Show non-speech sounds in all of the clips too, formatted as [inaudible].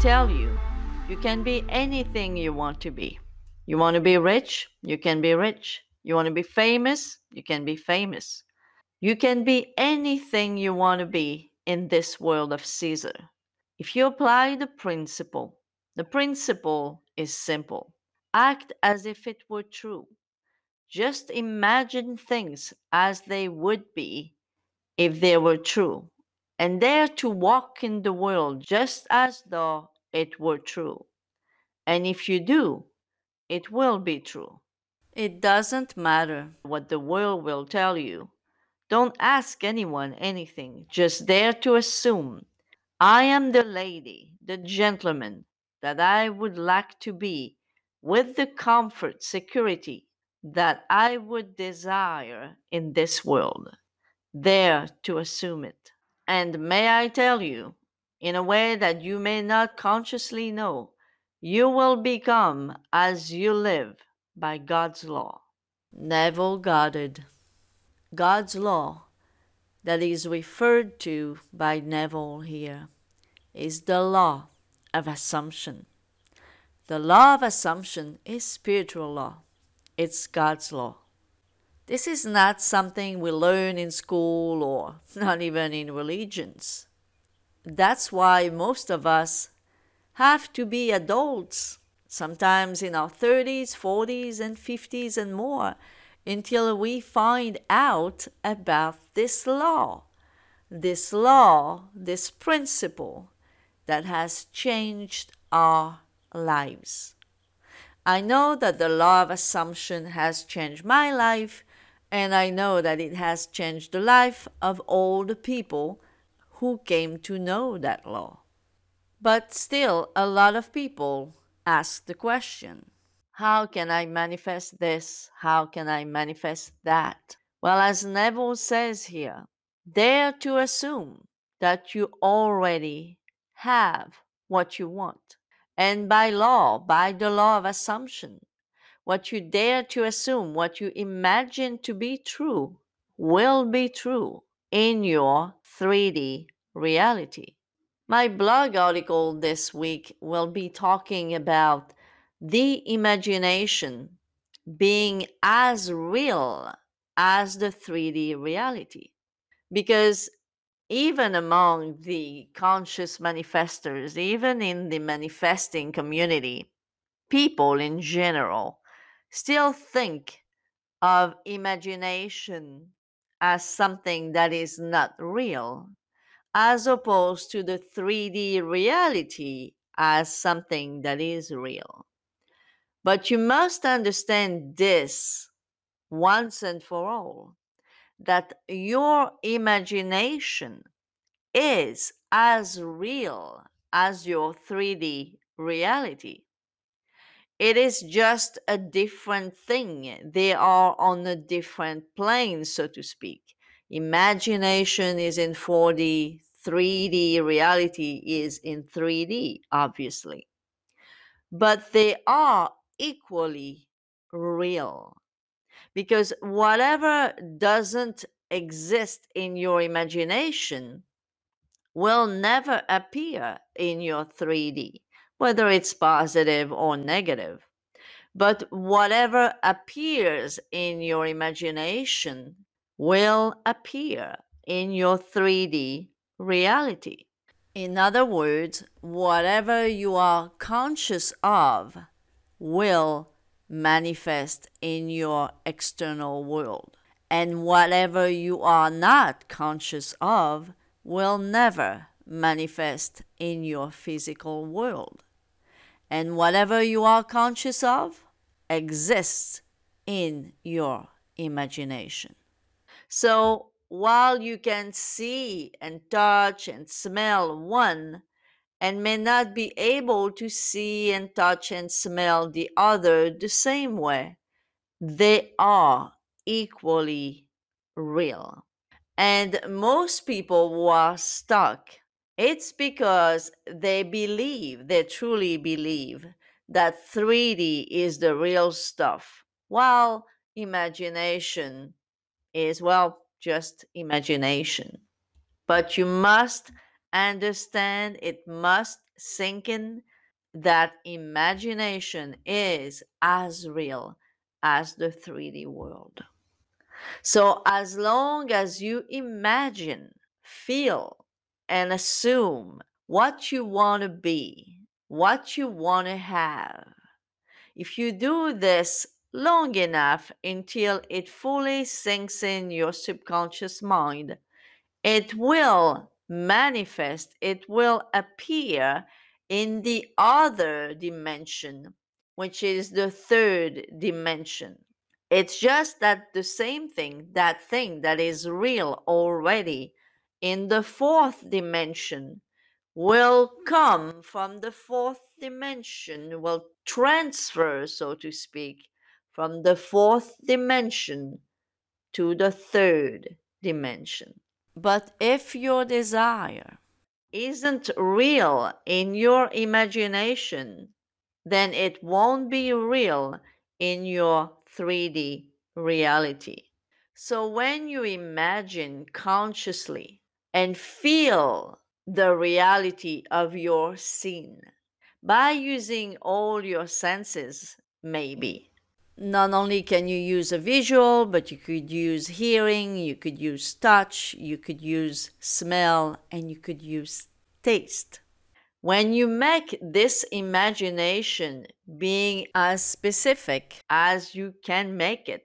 tell you, you can be anything you want to be. You want to be rich? You can be rich. You want to be famous? You can be famous. You can be anything you want to be in this world of Caesar. If you apply the principle, the principle is simple. Act as if it were true. Just imagine things as they would be if they were true, and dare to walk in the world just as though it were true. And if you do, it will be true. It doesn't matter what the world will tell you. Don't ask anyone anything, just dare to assume I am the lady, the gentleman that I would like to be, with the comfort, security that I would desire in this world. Dare to assume it. And may I tell you, in a way that you may not consciously know, you will become as you live by God's law. Neville Goddard. God's law that is referred to by Neville here is the law of assumption. The law of assumption is spiritual law. It's God's law. This is not something we learn in school or [laughs] not even in religions. That's why most of us have to be adults, sometimes in our 30s, 40s, and 50s and more, until we find out about this law, this law, this principle that has changed our lives. I know that the law of assumption has changed my life, and I know that it has changed the life of all the people who came to know that law. But still, a lot of people ask the question how can I manifest this? How can I manifest that? Well, as Neville says here, dare to assume that you already have what you want. And by law, by the law of assumption, what you dare to assume, what you imagine to be true, will be true in your 3D reality. My blog article this week will be talking about the imagination being as real as the 3D reality. Because even among the conscious manifestors, even in the manifesting community, people in general still think of imagination as something that is not real, as opposed to the 3D reality as something that is real. But you must understand this once and for all that your imagination is as real as your 3D reality. It is just a different thing. They are on a different plane, so to speak. Imagination is in 4D, 3D reality is in 3D, obviously. But they are equally real because whatever doesn't exist in your imagination will never appear in your 3D, whether it's positive or negative. But whatever appears in your imagination will appear in your 3D reality. In other words, whatever you are conscious of will manifest in your external world. And whatever you are not conscious of will never manifest in your physical world. And whatever you are conscious of exists in your imagination. So while you can see and touch and smell one, and may not be able to see and touch and smell the other the same way. They are equally real. And most people who are stuck, it's because they believe, they truly believe that 3D is the real stuff, while imagination is, well, just imagination. But you must understand, it must sink in that imagination is as real as the 3D world. So, as long as you imagine, feel, and assume what you want to be, what you want to have, if you do this long enough until it fully sinks in your subconscious mind, it will manifest, it will appear in the other dimension, which is the third dimension. It's just that the same thing, that thing that is real already in the fourth dimension, will come from the fourth dimension, will transfer, so to speak, from the fourth dimension to the third dimension. But if your desire isn't real in your imagination, then it won't be real in your 3D reality. So when you imagine consciously and feel the reality of your scene by using all your senses, maybe. Not only can you use a visual, but you could use hearing, you could use touch, you could use smell, and you could use taste. When you make this imagination being as specific as you can make it,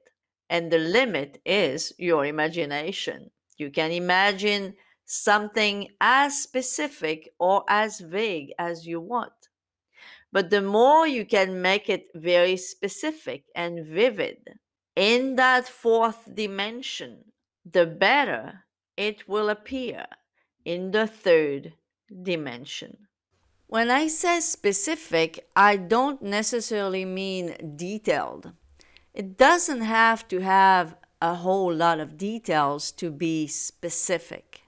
and the limit is your imagination, you can imagine something as specific or as vague as you want. But the more you can make it very specific and vivid in that fourth dimension, the better it will appear in the third dimension. When I say specific, I don't necessarily mean detailed. It doesn't have to have a whole lot of details to be specific.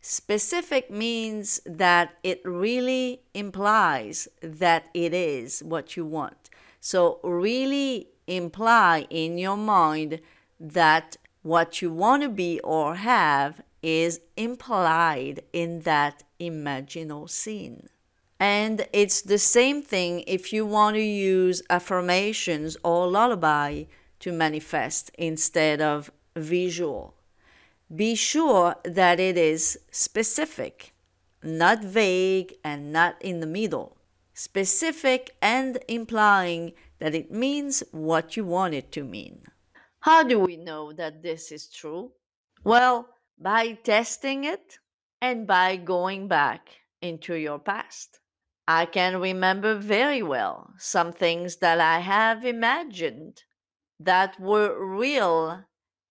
Specific means that it really implies that it is what you want. So, really imply in your mind that what you want to be or have is implied in that imaginal scene. And it's the same thing if you want to use affirmations or lullaby to manifest instead of visual. Be sure that it is specific, not vague and not in the middle. Specific and implying that it means what you want it to mean. How do we know that this is true? Well, by testing it and by going back into your past. I can remember very well some things that I have imagined that were real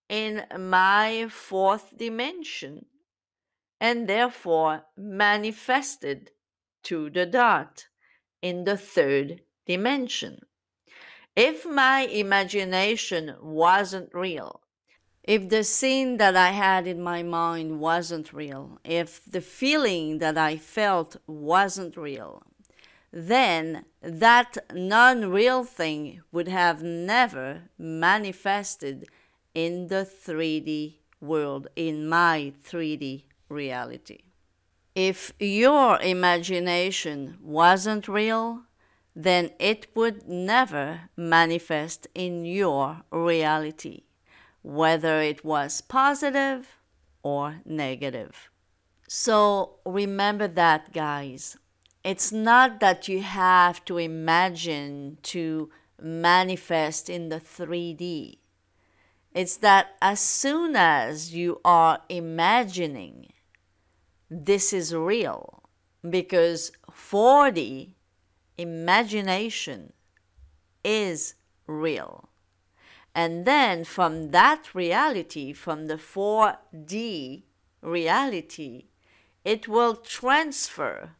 in my fourth dimension and therefore manifested to the dot in the third dimension. If my imagination wasn't real, if the scene that I had in my mind wasn't real, if the feeling that I felt wasn't real, then that non real thing would have never manifested in the 3D world, in my 3D reality. If your imagination wasn't real, then it would never manifest in your reality, whether it was positive or negative. So remember that, guys it's not that you have to imagine to manifest in the 3D. It's that as soon as you are imagining, this is real because 4D imagination is real. And then from that reality, from the 4D reality, it will transfer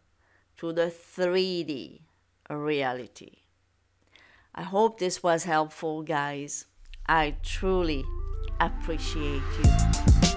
to the 3D reality. I hope this was helpful, guys. I truly appreciate you.